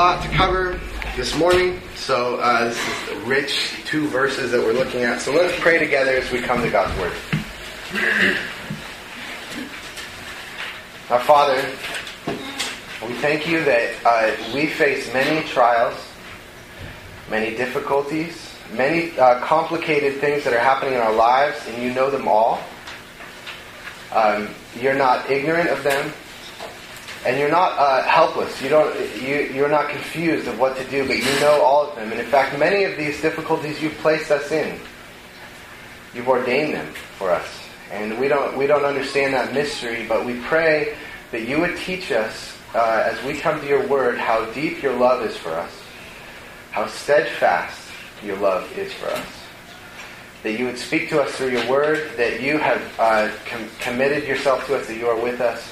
lot to cover this morning. So uh, this is the rich two verses that we're looking at. So let's pray together as we come to God's Word. Our Father, we thank you that uh, we face many trials, many difficulties, many uh, complicated things that are happening in our lives, and you know them all. Um, you're not ignorant of them, and you're not uh, helpless. You don't. You, you're not confused of what to do, but you know all of them. And in fact, many of these difficulties you've placed us in. You've ordained them for us, and we don't. We don't understand that mystery, but we pray that you would teach us uh, as we come to your Word how deep your love is for us, how steadfast your love is for us. That you would speak to us through your Word, that you have uh, com- committed yourself to us, that you are with us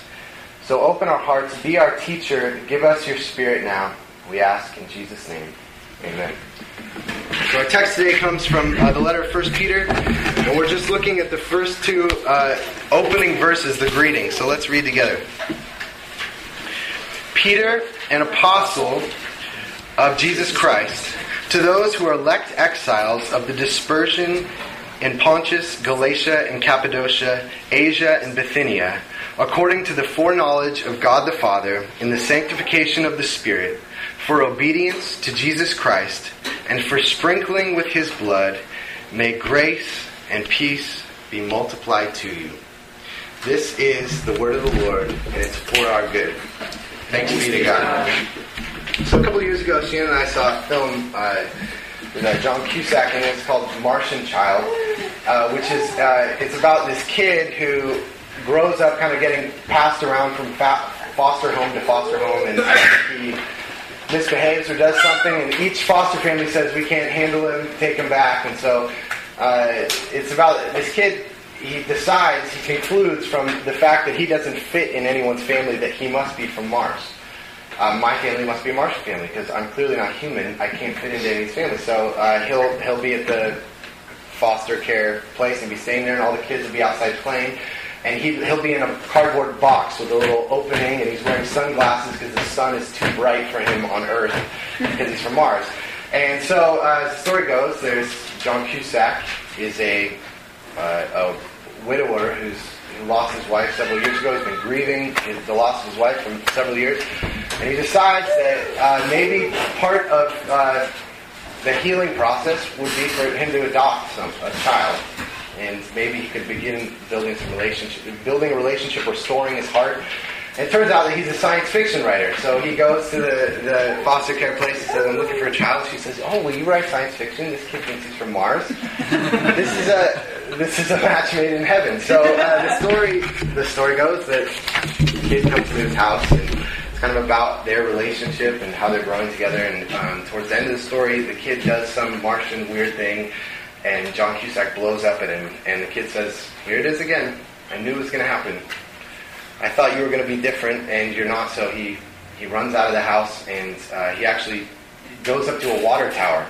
so open our hearts, be our teacher, give us your spirit now. We ask in Jesus' name. Amen. So our text today comes from uh, the letter of 1 Peter, and we're just looking at the first two uh, opening verses, the greeting. So let's read together. Peter, an apostle of Jesus Christ, to those who are elect exiles of the dispersion in Pontus, Galatia, and Cappadocia, Asia, and Bithynia, according to the foreknowledge of God the Father, in the sanctification of the Spirit, for obedience to Jesus Christ, and for sprinkling with his blood, may grace and peace be multiplied to you. This is the word of the Lord, and it's for our good. Thanks be to God. So a couple years ago, Shannon and I saw a film uh, with uh, John Cusack, and it's called Martian Child, uh, which is uh, it's about this kid who grows up kind of getting passed around from fa- foster home to foster home, and he misbehaves or does something, and each foster family says we can't handle him, take him back, and so uh, it's about this kid. He decides, he concludes from the fact that he doesn't fit in anyone's family that he must be from Mars. Uh, my family must be a Martian family because I'm clearly not human. I can't fit into anybody's family. So uh, he'll he'll be at the foster care place and be staying there, and all the kids will be outside playing. And he, he'll be in a cardboard box with a little opening, and he's wearing sunglasses because the sun is too bright for him on Earth because he's from Mars. And so, uh, as the story goes, there's John Cusack is a, uh, a widower who's who lost his wife several years ago. He's been grieving his, the loss of his wife for several years, and he decides that uh, maybe part of uh, the healing process would be for him to adopt some, a child and maybe he could begin building some relationship, building a relationship, restoring his heart. And it turns out that he's a science fiction writer. So he goes to the, the foster care place and says, I'm looking for a child. She says, Oh, will you write science fiction? This kid thinks he's from Mars. this is a this is a match made in heaven. So uh, the story the story goes that the kid comes to his house and it's kind of about their relationship and how they're growing together. And um, towards the end of the story, the kid does some Martian weird thing and John Cusack blows up at him, and the kid says, Here it is again. I knew it was going to happen. I thought you were going to be different, and you're not. So he, he runs out of the house, and uh, he actually goes up to a water tower.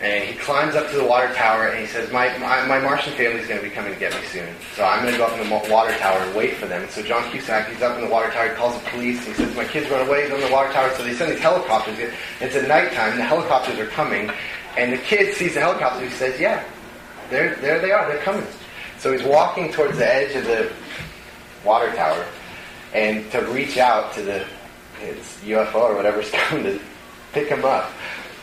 And he climbs up to the water tower, and he says, My, my, my Martian family is going to be coming to get me soon. So I'm going to go up in the water tower and wait for them. And so John Cusack, he's up in the water tower, he calls the police, and he says, My kids run away, he's in the water tower. So they send these helicopters. It's at nighttime, the helicopters are coming, and the kid sees the helicopter. He says, "Yeah, there, there they are. They're coming." So he's walking towards the edge of the water tower, and to reach out to the UFO or whatever's coming to pick him up.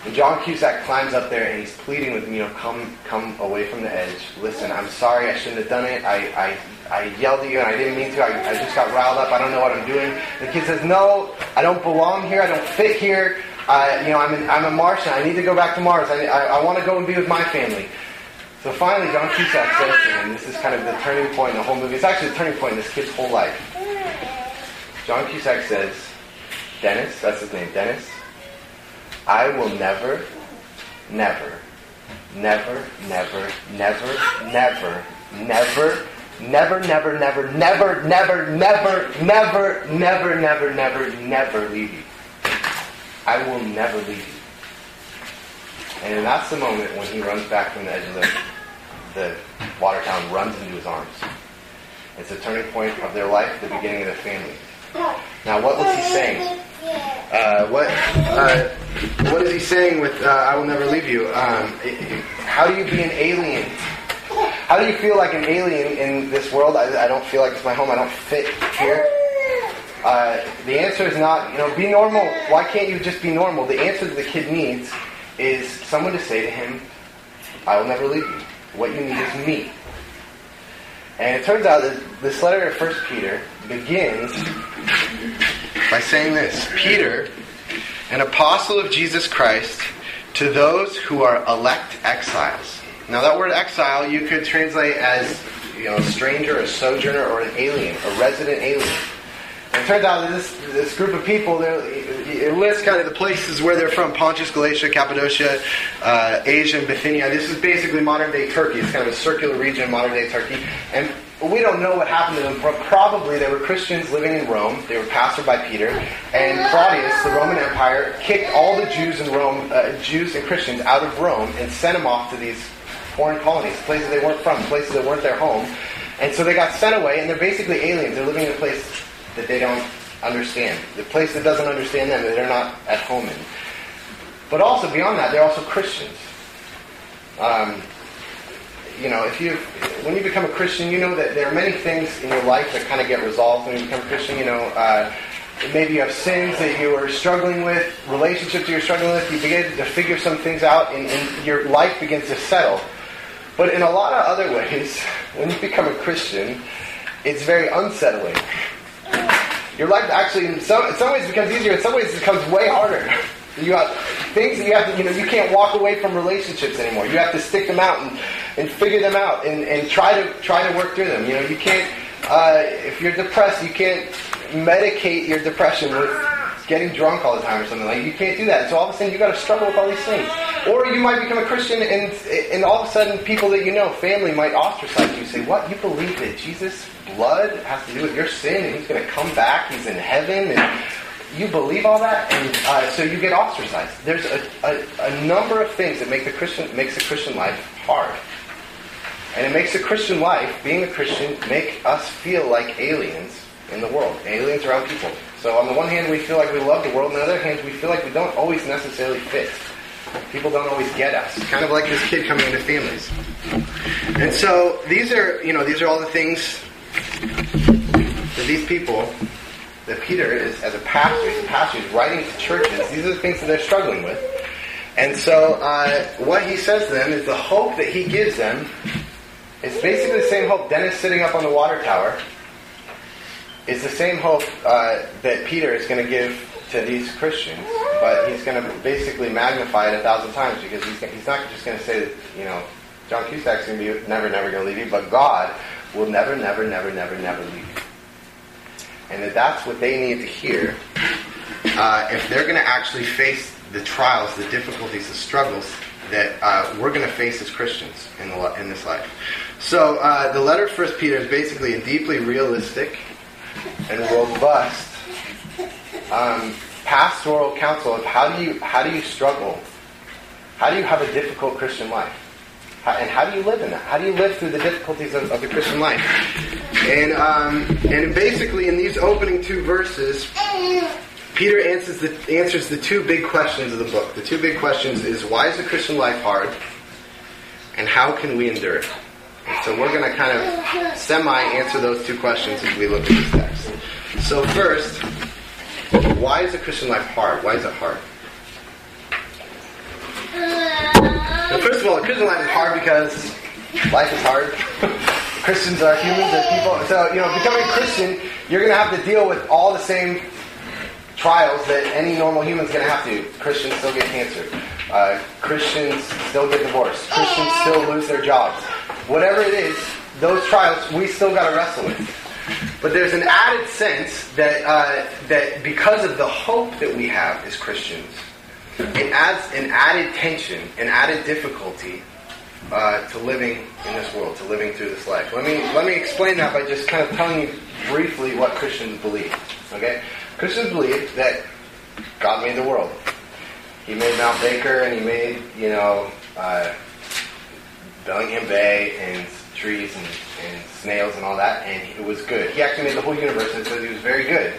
And John Cusack climbs up there and he's pleading with me, you know, come, come away from the edge. Listen, I'm sorry, I shouldn't have done it. I, I, I yelled at you and I didn't mean to. I, I just got riled up. I don't know what I'm doing. The kid says, No, I don't belong here. I don't fit here. Uh, you know, I'm, an, I'm a Martian. I need to go back to Mars. I, I, I want to go and be with my family. So finally, John Cusack says to him, this is kind of the turning point in the whole movie. It's actually the turning point in this kid's whole life. John Cusack says, Dennis, that's his name, Dennis, I will never, never, never, never, never, never, never, never, never, never, never, never, never, never, never, never, never, never leave you. I will never leave you. And that's the moment when he runs back from the edge of the, the water tower runs into his arms. It's a turning point of their life, the beginning of their family. Now, what was he saying? Uh, what uh, what is he saying with uh, "I will never leave you"? Um, how do you be an alien? How do you feel like an alien in this world? I, I don't feel like it's my home. I don't fit here. Uh, the answer is not, you know, be normal. Why can't you just be normal? The answer that the kid needs is someone to say to him, I will never leave you. What you need is me. And it turns out that this letter of 1 Peter begins by saying this Peter, an apostle of Jesus Christ, to those who are elect exiles. Now, that word exile you could translate as you know, a stranger, a sojourner, or an alien, a resident alien. It turns out that this, this group of people, it lists kind of the places where they're from Pontus, Galatia, Cappadocia, uh, Asia, and Bithynia. This is basically modern day Turkey. It's kind of a circular region, modern day Turkey. And we don't know what happened to them, but probably they were Christians living in Rome. They were pastored by Peter. And Claudius, the Roman Empire, kicked all the Jews in Rome, uh, Jews and Christians out of Rome and sent them off to these foreign colonies, places they weren't from, places that weren't their home. And so they got sent away, and they're basically aliens. They're living in a place that they don't understand, the place that doesn't understand them, that they're not at home in. But also, beyond that, they're also Christians. Um, you know, if you when you become a Christian, you know that there are many things in your life that kind of get resolved when you become a Christian. You know, uh, maybe you have sins that you are struggling with, relationships you're struggling with. You begin to figure some things out, and, and your life begins to settle. But in a lot of other ways, when you become a Christian, it's very unsettling. Your life actually, in some, in some ways, becomes easier. In some ways, it becomes way harder. You got things that you have to, you know, you can't walk away from relationships anymore. You have to stick them out and, and figure them out and, and try to try to work through them. You know, you can't. Uh, if you're depressed, you can't medicate your depression with getting drunk all the time or something like. You can't do that. So all of a sudden, you got to struggle with all these things. Or you might become a Christian, and and all of a sudden, people that you know, family, might ostracize you. Say, "What? You believe that Jesus' blood has to do with your sin, and He's going to come back? He's in heaven, and you believe all that, and uh, so you get ostracized. There's a, a, a, number of things that make the Christian makes the Christian life hard, and it makes the Christian life, being a Christian, make us feel like aliens in the world, aliens around people. So on the one hand, we feel like we love the world, on the other hand, we feel like we don't always necessarily fit. People don't always get us. Kind of like this kid coming into families. And so these are, you know, these are all the things that these people that Peter is, as a pastor, he's a pastor, he's writing to churches. These are the things that they're struggling with. And so, uh, what he says to them is the hope that he gives them is basically the same hope. Dennis sitting up on the water tower is the same hope uh, that Peter is going to give to these Christians, but he's going to basically magnify it a thousand times because he's, he's not just going to say you know, John Cusack's going to be never, never going to leave you, but God will never, never, never, never, never leave you and that that's what they need to hear uh, if they're going to actually face the trials, the difficulties, the struggles that uh, we're going to face as Christians in, the, in this life. So uh, the letter of First Peter is basically a deeply realistic and robust um, pastoral counsel of how do you how do you struggle, how do you have a difficult Christian life. How, and how do you live in that? How do you live through the difficulties of, of the Christian life? And um, and basically, in these opening two verses, Peter answers the answers the two big questions of the book. The two big questions is why is the Christian life hard, and how can we endure it? And so we're going to kind of semi answer those two questions as we look at this text. So first, why is the Christian life hard? Why is it hard? Well, first of all, the Christian life is hard because life is hard. Christians are humans, they're people. So, you know, becoming a Christian, you're going to have to deal with all the same trials that any normal human's going to have to. Christians still get cancer. Uh, Christians still get divorced. Christians still lose their jobs. Whatever it is, those trials we still got to wrestle with. But there's an added sense that uh, that because of the hope that we have as Christians, it adds an added tension, an added difficulty uh, to living in this world, to living through this life. Let me let me explain that by just kind of telling you briefly what Christians believe. Okay, Christians believe that God made the world. He made Mount Baker, and He made you know uh, Bellingham Bay and trees and, and snails and all that, and it was good. He actually made the whole universe, and says He was very good.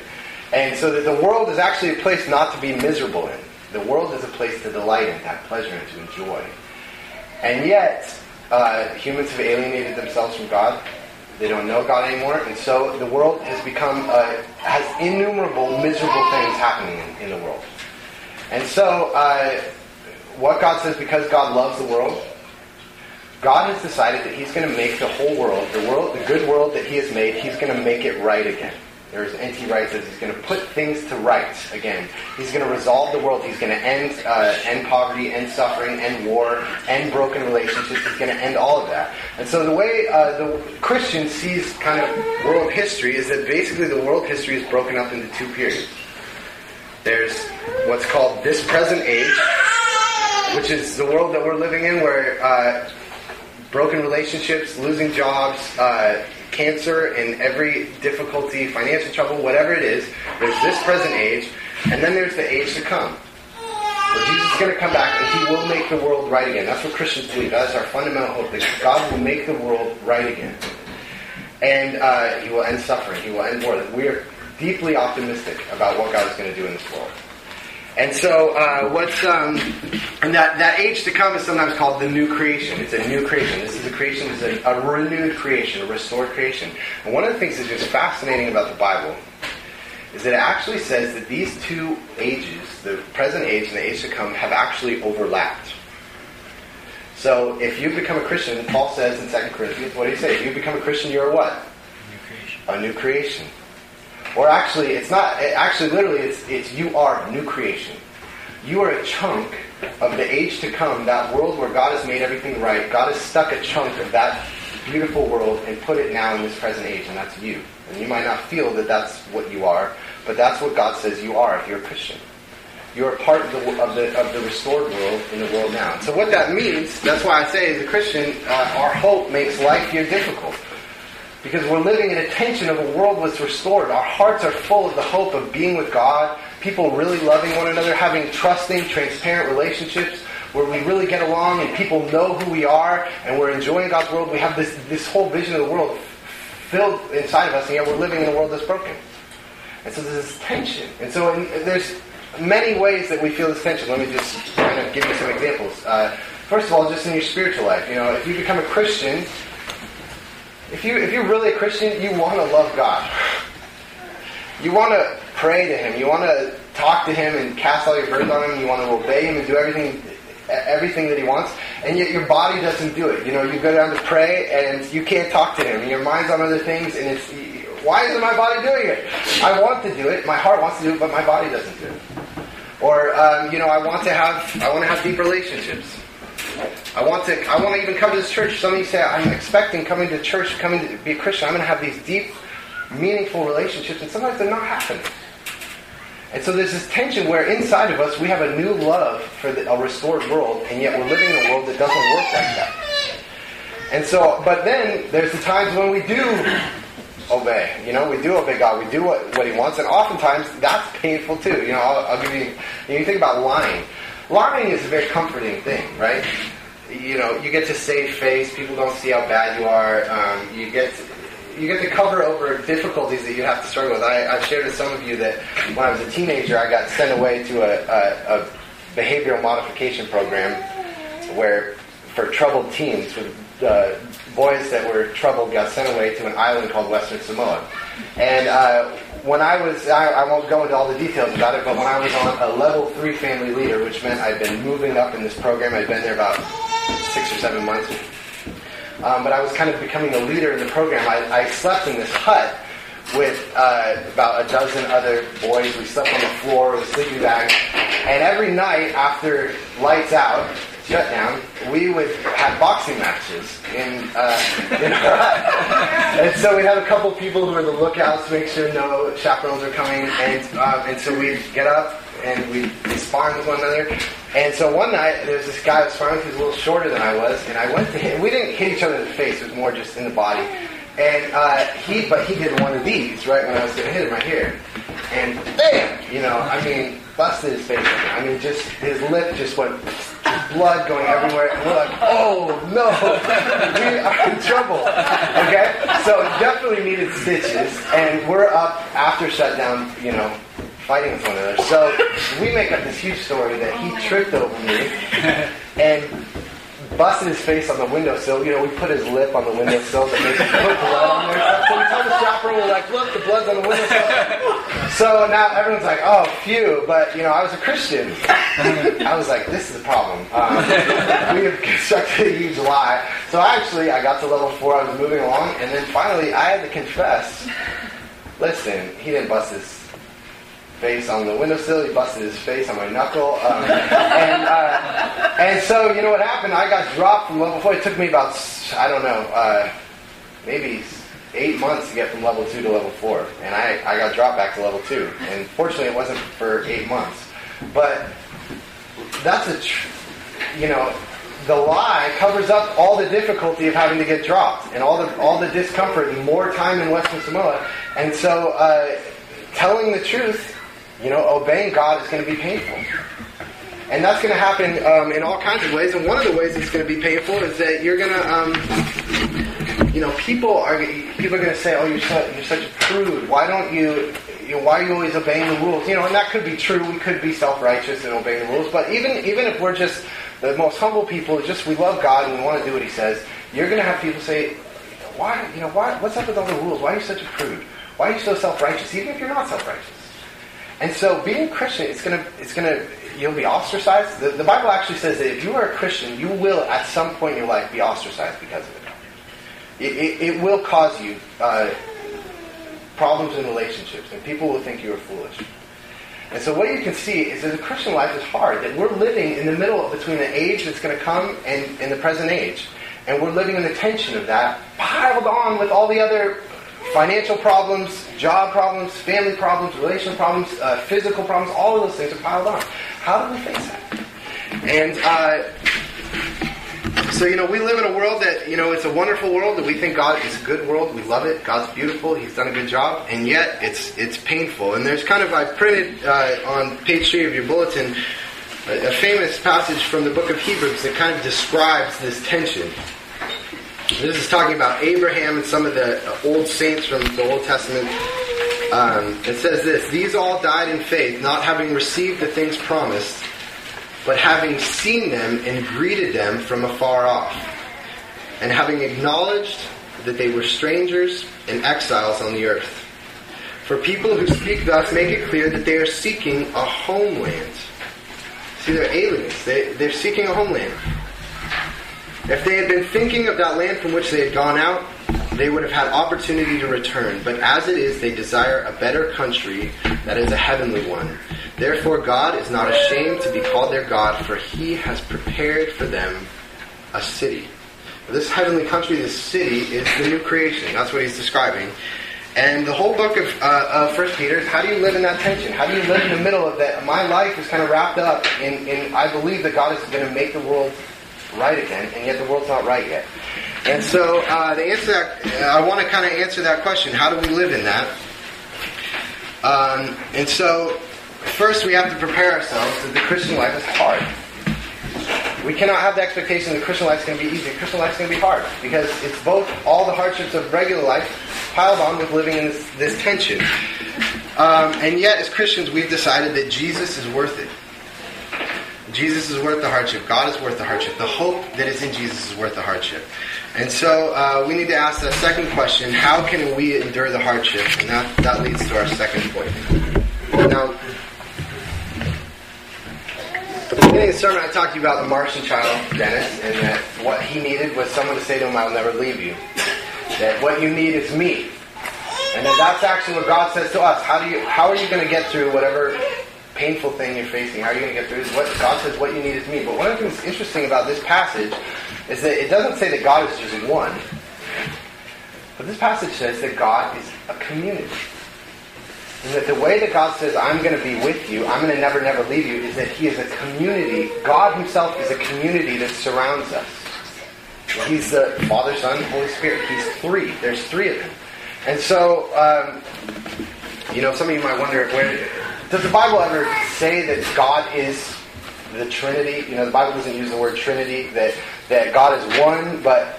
And so that the world is actually a place not to be miserable in. The world is a place to delight in, to have pleasure in, to enjoy. And yet, uh, humans have alienated themselves from God. They don't know God anymore, and so the world has become uh, has innumerable miserable things happening in, in the world. And so, uh, what God says, because God loves the world, God has decided that He's going to make the whole world, the world, the good world that He has made, He's going to make it right again. There's N.T. Wright says he's going to put things to rights again. He's going to resolve the world. He's going to end uh, end poverty, end suffering, end war, end broken relationships. He's going to end all of that. And so the way uh, the Christian sees kind of world history is that basically the world history is broken up into two periods. There's what's called this present age, which is the world that we're living in, where uh, broken relationships, losing jobs, uh, cancer and every difficulty, financial trouble, whatever it is, there's this present age, and then there's the age to come. Where Jesus is going to come back and he will make the world right again. That's what Christians believe. That is our fundamental hope that God will make the world right again. And uh, he will end suffering. He will end war. We are deeply optimistic about what God is going to do in this world. And so, uh, what's um, and that that age to come is sometimes called the new creation. It's a new creation. This is a creation, is a, a renewed creation, a restored creation. And one of the things that's just fascinating about the Bible is that it actually says that these two ages, the present age and the age to come, have actually overlapped. So, if you become a Christian, Paul says in 2 Corinthians, what do you say? If you become a Christian, you're a what? New creation. A new creation. Or actually, it's not, actually, literally, it's, it's you are new creation. You are a chunk of the age to come, that world where God has made everything right. God has stuck a chunk of that beautiful world and put it now in this present age, and that's you. And you might not feel that that's what you are, but that's what God says you are if you're a Christian. You are a part of the, of the, of the restored world in the world now. So what that means, that's why I say as a Christian, uh, our hope makes life here difficult. Because we're living in a tension of a world that's restored. Our hearts are full of the hope of being with God, people really loving one another, having trusting, transparent relationships where we really get along and people know who we are and we're enjoying God's world. We have this, this whole vision of the world filled inside of us, and yet we're living in a world that's broken. And so there's this tension. And so in, there's many ways that we feel this tension. Let me just kind of give you some examples. Uh, first of all, just in your spiritual life. You know, if you become a Christian, if you if you're really a Christian, you want to love God. You want to pray to Him. You want to talk to Him and cast all your burdens on Him. You want to obey Him and do everything everything that He wants. And yet your body doesn't do it. You know, you go down to pray and you can't talk to Him. And your mind's on other things, and it's why isn't my body doing it? I want to do it. My heart wants to do it, but my body doesn't do it. Or um, you know, I want to have I want to have deep relationships. I want to. I want to even come to this church. Some of you say, "I'm expecting coming to church, coming to be a Christian. I'm going to have these deep, meaningful relationships," and sometimes they're not happening. And so there's this tension where inside of us we have a new love for the, a restored world, and yet we're living in a world that doesn't work like that. And so, but then there's the times when we do obey. You know, we do obey God. We do what, what He wants, and oftentimes that's painful too. You know, I'll, I'll give you. You, think about lying. Lying is a very comforting thing, right? you know, you get to save face. People don't see how bad you are. Um, you get to, you get to cover over difficulties that you have to struggle with. I, I've shared with some of you that when I was a teenager, I got sent away to a, a, a behavioral modification program where for troubled teens with uh, boys that were troubled got sent away to an island called Western Samoa. And uh, when I was, I, I, won't go into all the details about it, but when I was on a level three family leader, which meant I'd been moving up in this program, I'd been there about six or seven months. Um, but I was kind of becoming a leader in the program. I, I slept in this hut with uh, about a dozen other boys. We slept on the floor with sleeping bags. And every night after lights out, shut down, we would have boxing matches in, uh, in our hut. And so we'd have a couple people who were the lookouts to make sure no chaperones are coming. And, uh, and so we'd get up and we'd spar with one another. And so one night, there was this guy who was sparring, he was a little shorter than I was, and I went to him. We didn't hit each other in the face, it was more just in the body. And uh, he, but he did one of these, right, when I was going to hit him right here. And bam! You know, I mean, busted his face. I mean, just, his lip just went, blood going everywhere. And we're like, oh no, we are in trouble. Okay? So definitely needed stitches. And we're up after shutdown, you know, fighting with one another. So we make up this huge story that he tripped over me and busted his face on the windowsill. You know, we put his lip on the windowsill that makes him put blood on there. So we tell the shopper, we're like, look, the blood's on the windowsill. So now everyone's like, oh, phew. But, you know, I was a Christian. I was like, this is a problem. Um, we have constructed a huge lie. So actually, I got to level four. I was moving along. And then finally, I had to confess, listen, he didn't bust his face on the windowsill. He busted his face on my knuckle. Um, and, uh, and so, you know what happened? I got dropped from level four. It took me about, I don't know, uh, maybe eight months to get from level two to level four. And I, I got dropped back to level two. And fortunately, it wasn't for eight months. But that's a, tr- you know, the lie covers up all the difficulty of having to get dropped and all the all the discomfort and more time in Western Samoa. And so, uh, telling the truth you know, obeying God is going to be painful. And that's going to happen um, in all kinds of ways. And one of the ways it's going to be painful is that you're going to, um, you know, people are people are going to say, "Oh, you're such, you're such a prude. Why don't you, you know, why are you always obeying the rules?" You know, and that could be true. We could be self-righteous and obeying the rules. But even even if we're just the most humble people, just we love God and we want to do what He says, you're going to have people say, "Why, you know, why? What's up with all the rules? Why are you such a prude? Why are you so self-righteous? Even if you're not self-righteous." And so being a Christian, it's gonna it's gonna you'll be ostracized. The, the, Bible actually says that if you are a Christian, you will at some point in your life be ostracized because of it. It, it, it will cause you uh, problems in relationships, and people will think you are foolish. And so what you can see is that the Christian life is hard. That we're living in the middle between the age that's going to come and, and the present age. And we're living in the tension of that, piled on with all the other financial problems, job problems, family problems, relational problems, uh, physical problems, all of those things are piled on. How do we face that? And uh, so, you know, we live in a world that, you know, it's a wonderful world that we think God is a good world. We love it. God's beautiful. He's done a good job. And yet, it's it's painful. And there's kind of, I printed uh, on page three of your bulletin a, a famous passage from the book of Hebrews that kind of describes this tension. This is talking about Abraham and some of the old saints from the Old Testament. Um, it says this These all died in faith, not having received the things promised, but having seen them and greeted them from afar off, and having acknowledged that they were strangers and exiles on the earth. For people who speak thus make it clear that they are seeking a homeland. See, they're aliens. They, they're seeking a homeland. If they had been thinking of that land from which they had gone out, they would have had opportunity to return. But as it is, they desire a better country that is a heavenly one. Therefore, God is not ashamed to be called their God, for he has prepared for them a city. This heavenly country, this city, is the new creation. That's what he's describing. And the whole book of, uh, of First Peter is how do you live in that tension? How do you live in the middle of that? My life is kind of wrapped up in, in I believe that God is going to make the world right again, and yet the world's not right yet. And so uh, the answer that I want to kind of answer that question: How do we live in that? Um, and so, first we have to prepare ourselves that the Christian life is hard. We cannot have the expectation that Christian life is going to be easy. Christian life is going to be hard because it's both all the hardships of regular life piled on with living in this, this tension. Um, and yet, as Christians, we've decided that Jesus is worth it. Jesus is worth the hardship. God is worth the hardship. The hope that is in Jesus is worth the hardship. And so uh, we need to ask that second question how can we endure the hardship? And that, that leads to our second point. Now, in the sermon, I talked to you about the Martian child, Dennis, and that what he needed was someone to say to him, I'll never leave you. That what you need is me. And that that's actually what God says to us. How do you how are you going to get through whatever painful thing you're facing, how are you going to get through this? What, God says, what you need is me. But one of the things interesting about this passage is that it doesn't say that God is just one. But this passage says that God is a community. And that the way that God says, I'm going to be with you, I'm going to never, never leave you, is that He is a community. God Himself is a community that surrounds us. He's the Father, Son, Holy Spirit. He's three. There's three of them. And so, um, you know, some of you might wonder, where, does the Bible ever say that God is the Trinity. You know, the Bible doesn't use the word Trinity, that, that God is one, but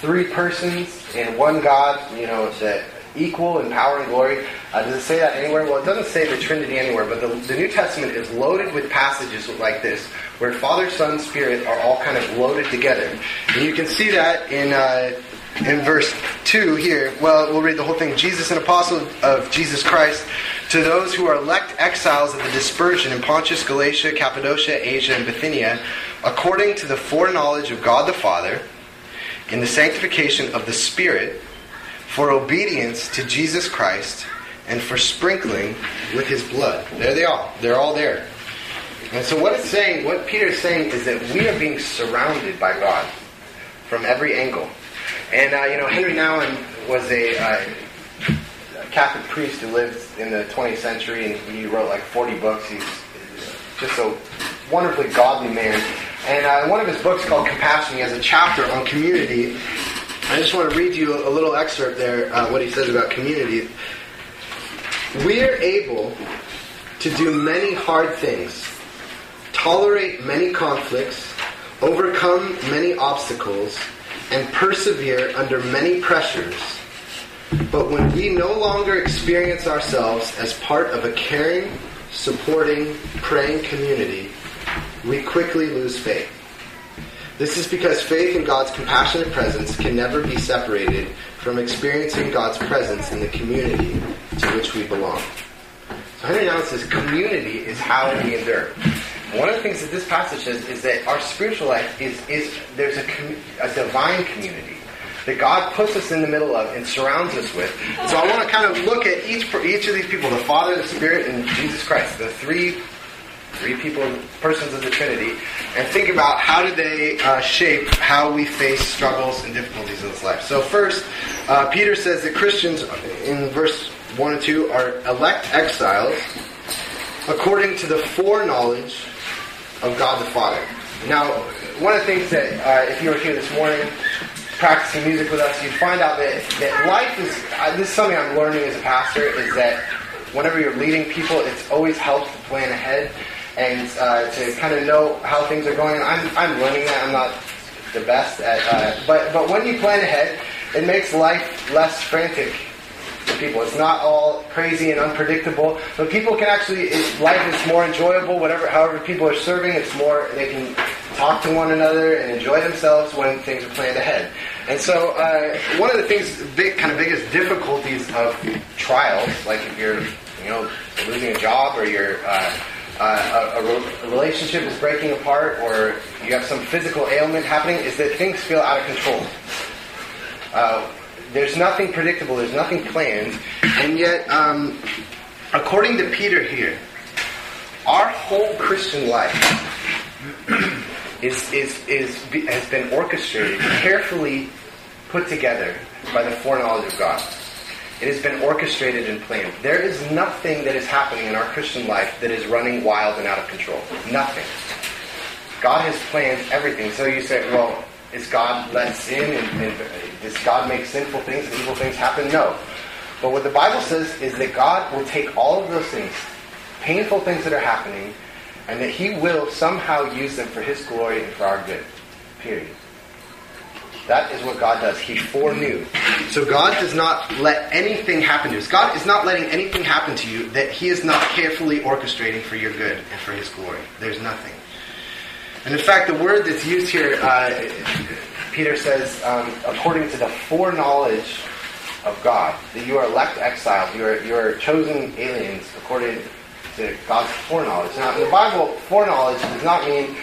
three persons in one God, you know, that equal in power and glory. Uh, does it say that anywhere? Well, it doesn't say the Trinity anywhere, but the, the New Testament is loaded with passages like this, where Father, Son, Spirit are all kind of loaded together. And you can see that in. Uh, in verse 2 here, well, we'll read the whole thing. Jesus, an apostle of Jesus Christ, to those who are elect exiles of the dispersion in Pontus, Galatia, Cappadocia, Asia, and Bithynia, according to the foreknowledge of God the Father, in the sanctification of the Spirit, for obedience to Jesus Christ, and for sprinkling with his blood. There they are. They're all there. And so what it's saying, what Peter is saying is that we are being surrounded by God from every angle. And, uh, you know, Henry Nouwen was a uh, Catholic priest who lived in the 20th century, and he wrote like 40 books. He's just a wonderfully godly man. And uh, one of his books called Compassion, he has a chapter on community. I just want to read you a little excerpt there, uh, what he says about community. We are able to do many hard things, tolerate many conflicts, overcome many obstacles, and persevere under many pressures. But when we no longer experience ourselves as part of a caring, supporting, praying community, we quickly lose faith. This is because faith in God's compassionate presence can never be separated from experiencing God's presence in the community to which we belong. So Henry says community is how we endure. One of the things that this passage says is that our spiritual life is, is there's a, a divine community that God puts us in the middle of and surrounds us with. So I want to kind of look at each each of these people, the Father, the Spirit, and Jesus Christ, the three three people, persons of the Trinity, and think about how do they uh, shape how we face struggles and difficulties in this life. So first, uh, Peter says that Christians, in verse one and two, are elect exiles according to the foreknowledge of God the Father. Now, one of the things that, uh, if you were here this morning practicing music with us, you'd find out that, that life is, uh, this is something I'm learning as a pastor, is that whenever you're leading people, it's always helps to plan ahead and uh, to kind of know how things are going. I'm, I'm learning that. I'm not the best at, uh, but, but when you plan ahead, it makes life less frantic people. It's not all crazy and unpredictable, but people can actually life is more enjoyable. Whatever, however, people are serving, it's more they can talk to one another and enjoy themselves when things are planned ahead. And so, uh, one of the things, big, kind of biggest difficulties of trials, like if you're, you know, losing a job or you're uh, uh, a, a, relationship is breaking apart or you have some physical ailment happening, is that things feel out of control. Uh, there's nothing predictable. There's nothing planned. And yet, um, according to Peter here, our whole Christian life is, is, is, has been orchestrated, carefully put together by the foreknowledge of God. It has been orchestrated and planned. There is nothing that is happening in our Christian life that is running wild and out of control. Nothing. God has planned everything. So you say, well, is God let sin and, and uh, does God make sinful things and evil things happen? No. But what the Bible says is that God will take all of those things, painful things that are happening, and that He will somehow use them for His glory and for our good. Period. That is what God does. He foreknew. So God does not let anything happen to us. God is not letting anything happen to you that He is not carefully orchestrating for your good and for His glory. There's nothing. And in fact, the word that's used here, uh, Peter says, um, according to the foreknowledge of God, that you are elect exiles, you are, you are chosen aliens according to God's foreknowledge. Now, in the Bible, foreknowledge does not mean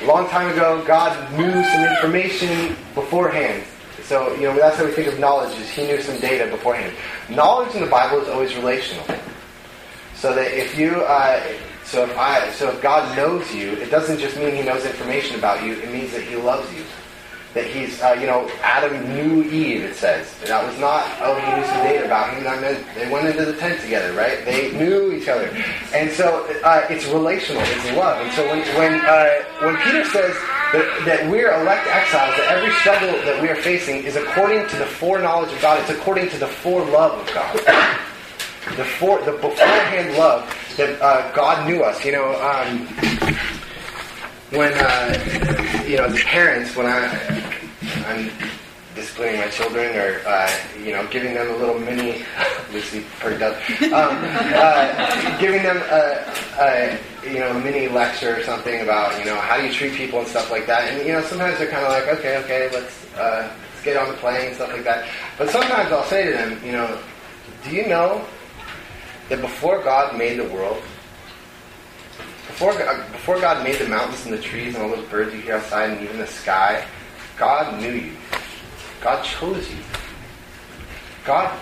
a long time ago God knew some information beforehand. So, you know, that's how we think of knowledge, is he knew some data beforehand. Knowledge in the Bible is always relational. So that if you, uh, so if I, so if God knows you, it doesn't just mean He knows information about you. It means that He loves you. That He's, uh, you know, Adam knew Eve. It says that was not. Oh, he knew some data about him. They went into the tent together, right? They knew each other, and so uh, it's relational. It's love. And so when when uh, when Peter says that, that we're elect exiles, that every struggle that we are facing is according to the foreknowledge of God. It's according to the forelove of God the for, the beforehand love that uh, God knew us. You know, um, when uh, you know, the parents, when I I'm disciplining my children or uh, you know giving them a little mini Lucy perked up um, uh, giving them a, a, you know mini lecture or something about you know how do you treat people and stuff like that and you know sometimes they're kind of like okay okay let's uh, let's get on the plane and stuff like that but sometimes I'll say to them you know do you know that before God made the world before God, before God made the mountains and the trees and all those birds you hear outside and even the sky God knew you God chose you. God,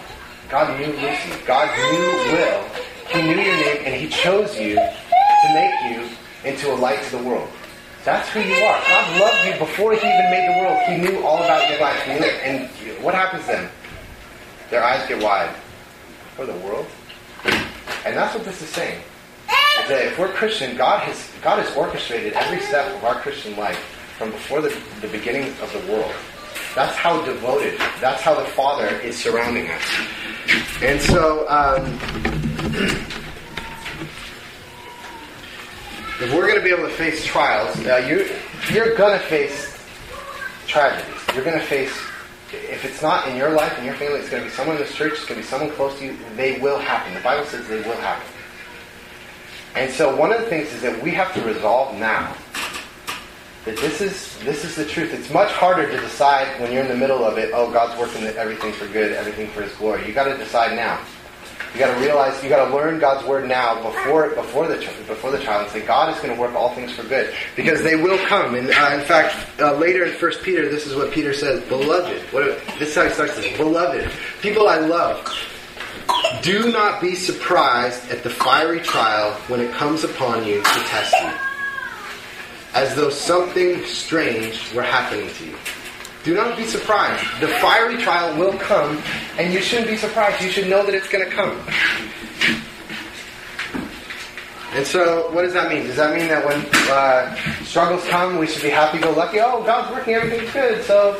God knew Lucy. God knew Will. He knew your name and He chose you to make you into a light to the world. That's who you are. God loved you before He even made the world. He knew all about your life. He knew. And what happens then? Their eyes get wide. For the world? And that's what this is saying. Is that if we're Christian, God has God has orchestrated every step of our Christian life from before the, the beginning of the world. That's how devoted, that's how the Father is surrounding us. And so, um, if we're going to be able to face trials, uh, you, you're going to face tragedies. You're going to face, if it's not in your life, in your family, it's going to be someone in this church, it's going to be someone close to you. They will happen. The Bible says they will happen. And so, one of the things is that we have to resolve now that this is this is the truth. It's much harder to decide when you're in the middle of it. Oh, God's working everything for good, everything for His glory. You got to decide now. You got to realize you got to learn God's word now before before the before the child and say God is going to work all things for good because they will come. And uh, in fact, uh, later in First Peter, this is what Peter says: "Beloved, what this is how he starts this. Beloved, people I love." Do not be surprised at the fiery trial when it comes upon you to test you as though something strange were happening to you. Do not be surprised. The fiery trial will come, and you shouldn't be surprised. You should know that it's going to come. And so, what does that mean? Does that mean that when uh, struggles come, we should be happy-go-lucky? Oh, God's working, everything's good, so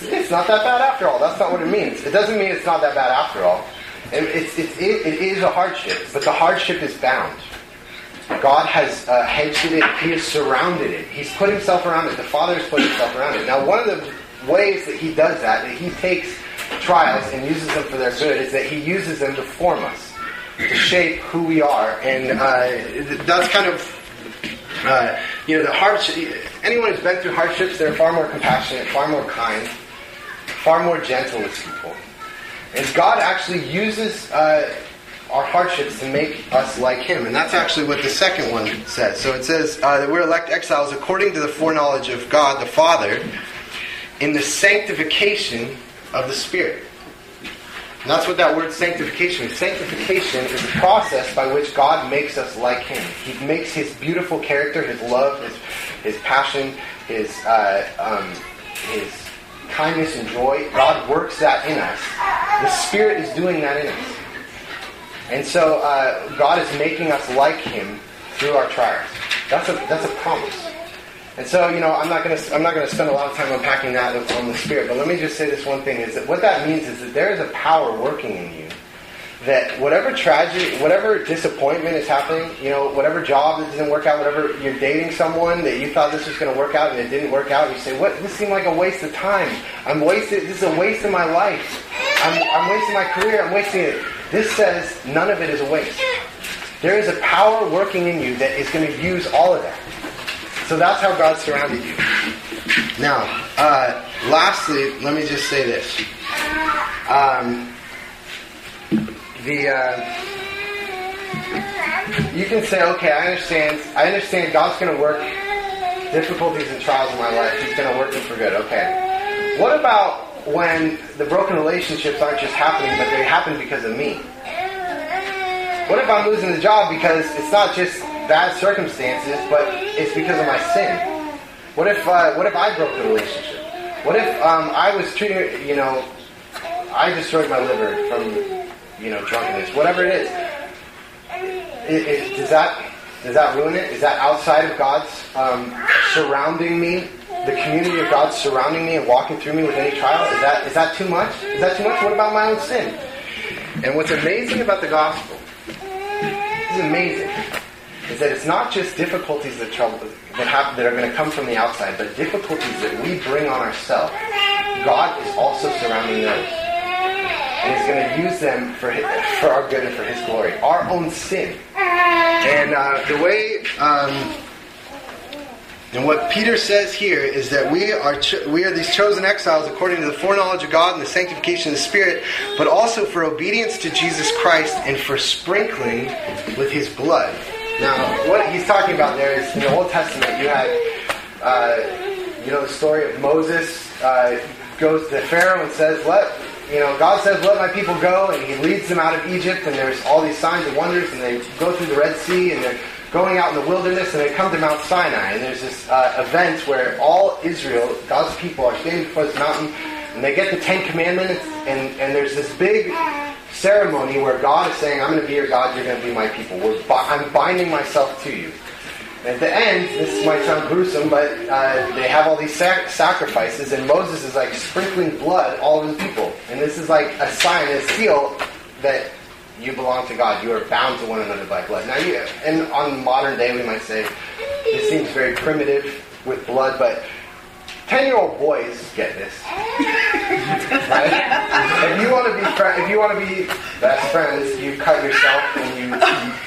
it's not that bad after all. That's not what it means. It doesn't mean it's not that bad after all. It's, it, it is a hardship, but the hardship is bound. God has uh, hedged it. He has surrounded it. He's put himself around it. The Father has put himself around it. Now, one of the ways that he does that, that he takes trials and uses them for their good, is that he uses them to form us, to shape who we are. And uh, that's kind of, uh, you know, the hardship. Anyone who's been through hardships, they're far more compassionate, far more kind, far more gentle with people. And God actually uses uh, our hardships to make us like Him. And that's actually what the second one says. So it says uh, that we're elect exiles according to the foreknowledge of God the Father in the sanctification of the Spirit. And that's what that word sanctification is. Sanctification is the process by which God makes us like Him. He makes His beautiful character, His love, His, his passion, His, uh, um, His kindness and joy. God works that in us. The Spirit is doing that in us. And so uh, God is making us like Him through our trials. That's a that's a promise. And so you know I'm not to I'm not to spend a lot of time unpacking that on the Spirit. But let me just say this one thing: is that what that means is that there is a power working in you. That whatever tragedy, whatever disappointment is happening, you know, whatever job that doesn't work out, whatever you're dating someone that you thought this was going to work out and it didn't work out, you say, "What? This seemed like a waste of time. I'm wasted. This is a waste of my life. I'm, I'm wasting my career. I'm wasting it." This says none of it is a waste. There is a power working in you that is going to use all of that. So that's how God surrounded you. Now, uh, lastly, let me just say this. Um, the uh, you can say, okay, I understand. I understand God's going to work difficulties and trials in my life. He's going to work them for good. Okay. What about when the broken relationships aren't just happening, but they happen because of me? What if I'm losing the job because it's not just bad circumstances, but it's because of my sin? What if uh, what if I broke the relationship? What if um, I was treating you know I destroyed my liver from you know drunkenness, whatever it is? It, it, does that does that ruin it? Is that outside of God's um, surrounding me the community of God surrounding me and walking through me with any trial? Is that is that too much? Is that too much? What about my own sin? And what's amazing about the gospel, is amazing, is that it's not just difficulties that trouble that happen that are going to come from the outside, but difficulties that we bring on ourselves. God is also surrounding those, and He's going to use them for his, for our good and for His glory. Our own sin, and uh, the way. Um, and what Peter says here is that we are cho- we are these chosen exiles according to the foreknowledge of God and the sanctification of the Spirit, but also for obedience to Jesus Christ and for sprinkling with His blood. Now, what he's talking about there is in the Old Testament, you had uh, you know the story of Moses uh, goes to Pharaoh and says, "Let you know God says, let my people go," and He leads them out of Egypt, and there's all these signs and wonders, and they go through the Red Sea, and they're going out in the wilderness and they come to Mount Sinai. And there's this uh, event where all Israel, God's people, are standing before this mountain and they get the Ten Commandments. And, and there's this big ceremony where God is saying, I'm going to be your God, you're going to be my people. Bi- I'm binding myself to you. And at the end, this might sound gruesome, but uh, they have all these sac- sacrifices, and Moses is like sprinkling blood all over the people. And this is like a sign, a seal that you belong to God. You are bound to one another by blood. Now, you, and on modern day, we might say this seems very primitive with blood, but ten-year-old boys get this, right? If you want to be fr- if you want to be best friends, you cut yourself and you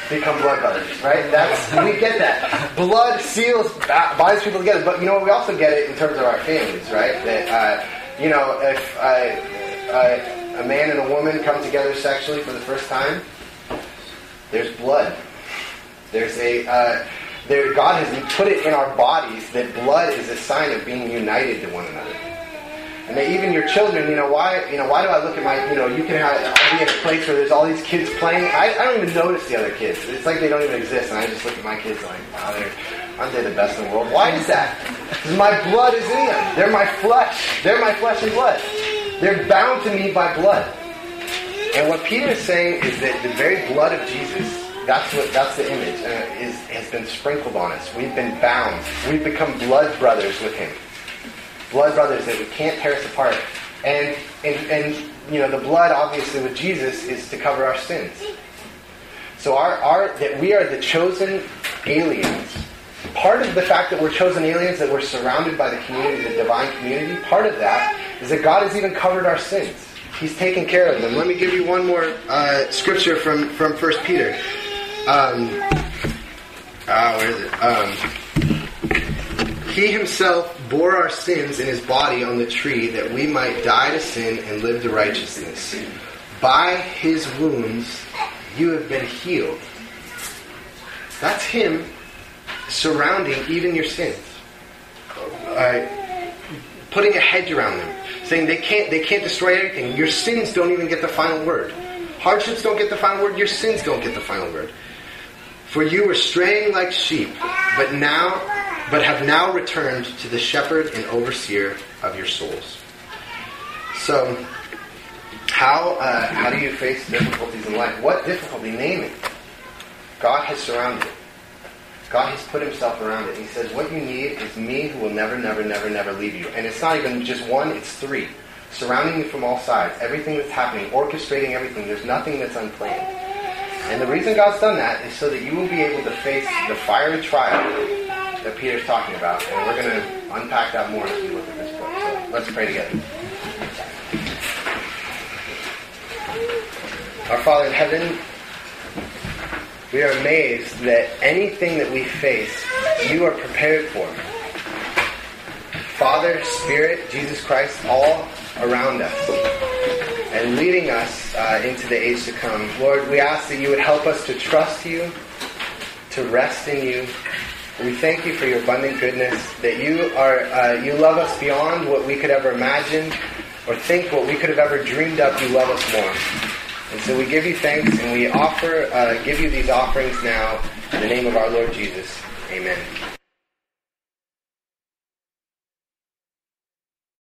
become blood brothers, right? That's we get that. Blood seals binds people together, but you know we also get it in terms of our families, right? That uh, you know if uh, uh, a man and a woman come together sexually for the first time, there's blood. There's a uh, there. God has put it in our bodies that blood is a sign of being united to one another. And that even your children, you know, why, you know, why do I look at my, you know, you can have, I'll be at a place where there's all these kids playing. I, I don't even notice the other kids. It's like they don't even exist, and I just look at my kids like, wow, they're, aren't they the best in the world? Why is that? Because my blood is in them. They're my flesh. They're my flesh and blood. They're bound to me by blood. And what Peter is saying is that the very blood of Jesus, that's what that's the image, uh, is has been sprinkled on us. We've been bound. We've become blood brothers with him. Blood brothers that we can't tear us apart. And and and you know, the blood obviously with Jesus is to cover our sins. So our, our that we are the chosen aliens part of the fact that we're chosen aliens, that we're surrounded by the community, the divine community, part of that is that God has even covered our sins. He's taken care of them. Let me give you one more uh, scripture from from First Peter. Um, ah, where is it? Um, he himself bore our sins in his body on the tree that we might die to sin and live to righteousness. By his wounds you have been healed. That's him surrounding even your sins. Uh, putting a hedge around them, saying they can't they can't destroy everything. Your sins don't even get the final word. Hardships don't get the final word. Your sins don't get the final word. For you were straying like sheep, but now but have now returned to the shepherd and overseer of your souls. So, how uh, how do you face difficulties in life? What difficulty? Name it. God has surrounded. God has put himself around it. He says, What you need is me who will never, never, never, never leave you. And it's not even just one, it's three. Surrounding you from all sides. Everything that's happening, orchestrating everything. There's nothing that's unplanned. And the reason God's done that is so that you will be able to face the fiery trial that Peter's talking about. And we're going to unpack that more as we look at this book. So let's pray together. Our Father in heaven, we are amazed that anything that we face, you are prepared for. Father, Spirit, Jesus Christ, all around us and leading us uh, into the age to come. Lord, we ask that you would help us to trust you, to rest in you. We thank you for your abundant goodness, that you are uh, you love us beyond what we could ever imagine or think what we could have ever dreamed up. You love us more. And so we give you thanks and we offer, uh, give you these offerings now in the name of our Lord Jesus. Amen.